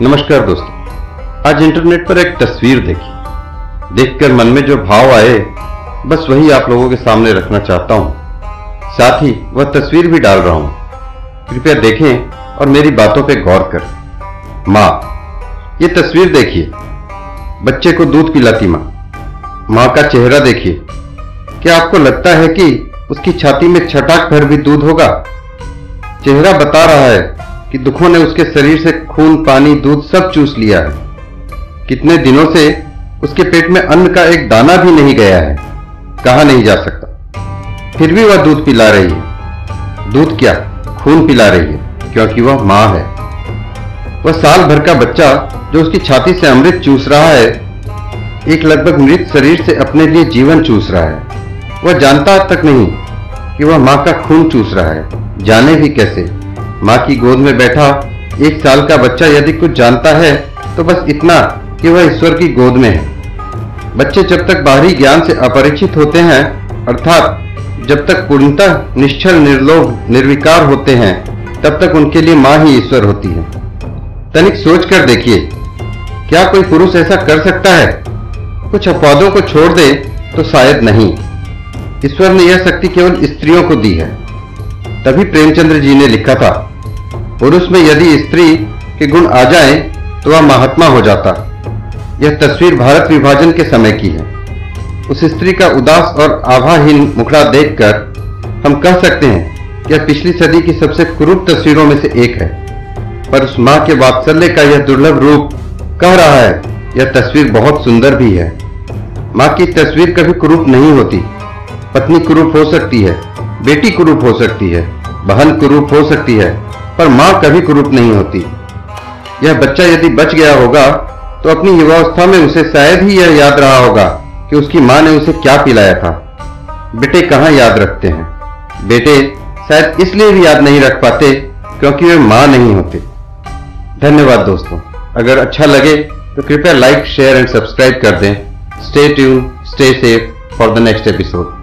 नमस्कार दोस्तों, आज इंटरनेट पर एक तस्वीर देखी। देखकर मन में जो भाव आए, बस वही आप लोगों के सामने रखना चाहता हूँ। साथ ही वह तस्वीर भी डाल रहा हूँ। कृपया देखें और मेरी बातों पर गौर कर। माँ, ये तस्वीर देखिए। बच्चे को दूध पिलाती माँ। माँ का चेहरा देखिए। क्या आपको लगता है कि उसकी छाती में छटाक भर भी दूध होगा? चेहरा बता रहा है कि दुखों ने उसके शरीर से खून, पानी, दूध सब चूस लिया है। कितने दिनों से उसके पेट में अन्न का एक दाना भी नहीं गया है। कहा नहीं जा सकता। फिर भी वह दूध पिला रही है। दूध क्या? खून पिला रही है, क्योंकि वह माँ है। वह साल भर का बच्चा जो उसकी छाती से अमृत चूस रहा है, एक लगभग मृत शरीर से अपने लिए जीवन चूस रहा है। वह जानता तक नहीं कि वह माँ का खून चूस रहा है। जाने भी कैसे? माँ की गोद में बैठा, एक साल का बच्चा यदि कुछ जानता है तो बस इतना कि वह ईश्वर की गोद में है। बच्चे जब तक बाहरी ज्ञान से अपरिचित होते हैं, अर्थात जब तक पूर्णतः निश्चल, निर्लोभ, निर्विकार होते हैं, तब तक उनके लिए माँ ही ईश्वर होती है। तनिक सोच कर देखिए, क्या कोई पुरुष ऐसा कर सकता है? कुछ अपवादों को छोड़ दे तो शायद नहीं। ईश्वर ने यह शक्ति केवल स्त्रियों को दी है। तभी प्रेमचंद्र जी ने लिखा था पुरुष में यदि स्त्री के गुण आ जाए तो वह महात्मा हो जाता। यह तस्वीर भारत विभाजन के समय की है। उस स्त्री का उदास और आभाहीन मुखड़ा देखकर हम कह सकते हैं कि यह पिछली सदी की सबसे कुरूप तस्वीरों में से एक है। पर उस माँ के वात्सल्य का यह दुर्लभ रूप कह रहा है, यह तस्वीर बहुत सुंदर भी है। माँ की तस्वीर कभी कुरूप नहीं होती। पत्नी कुरूप हो सकती है, बेटी कुरूप हो सकती है, बहन कुरूप हो सकती है। पर माँ कभी कुरूप नहीं होती। यह बच्चा यदि बच गया होगा तो अपनी युवावस्था में उसे शायद ही यह याद रहा होगा कि उसकी माँ ने उसे क्या पिलाया था। बेटे कहाँ याद रखते हैं? बेटे शायद इसलिए भी याद नहीं रख पाते क्योंकि वे माँ नहीं होते। धन्यवाद दोस्तों। अगर अच्छा लगे तो कृपया लाइक शेयर एंड सब्सक्राइब कर दें। Stay tune stay safe for the next episode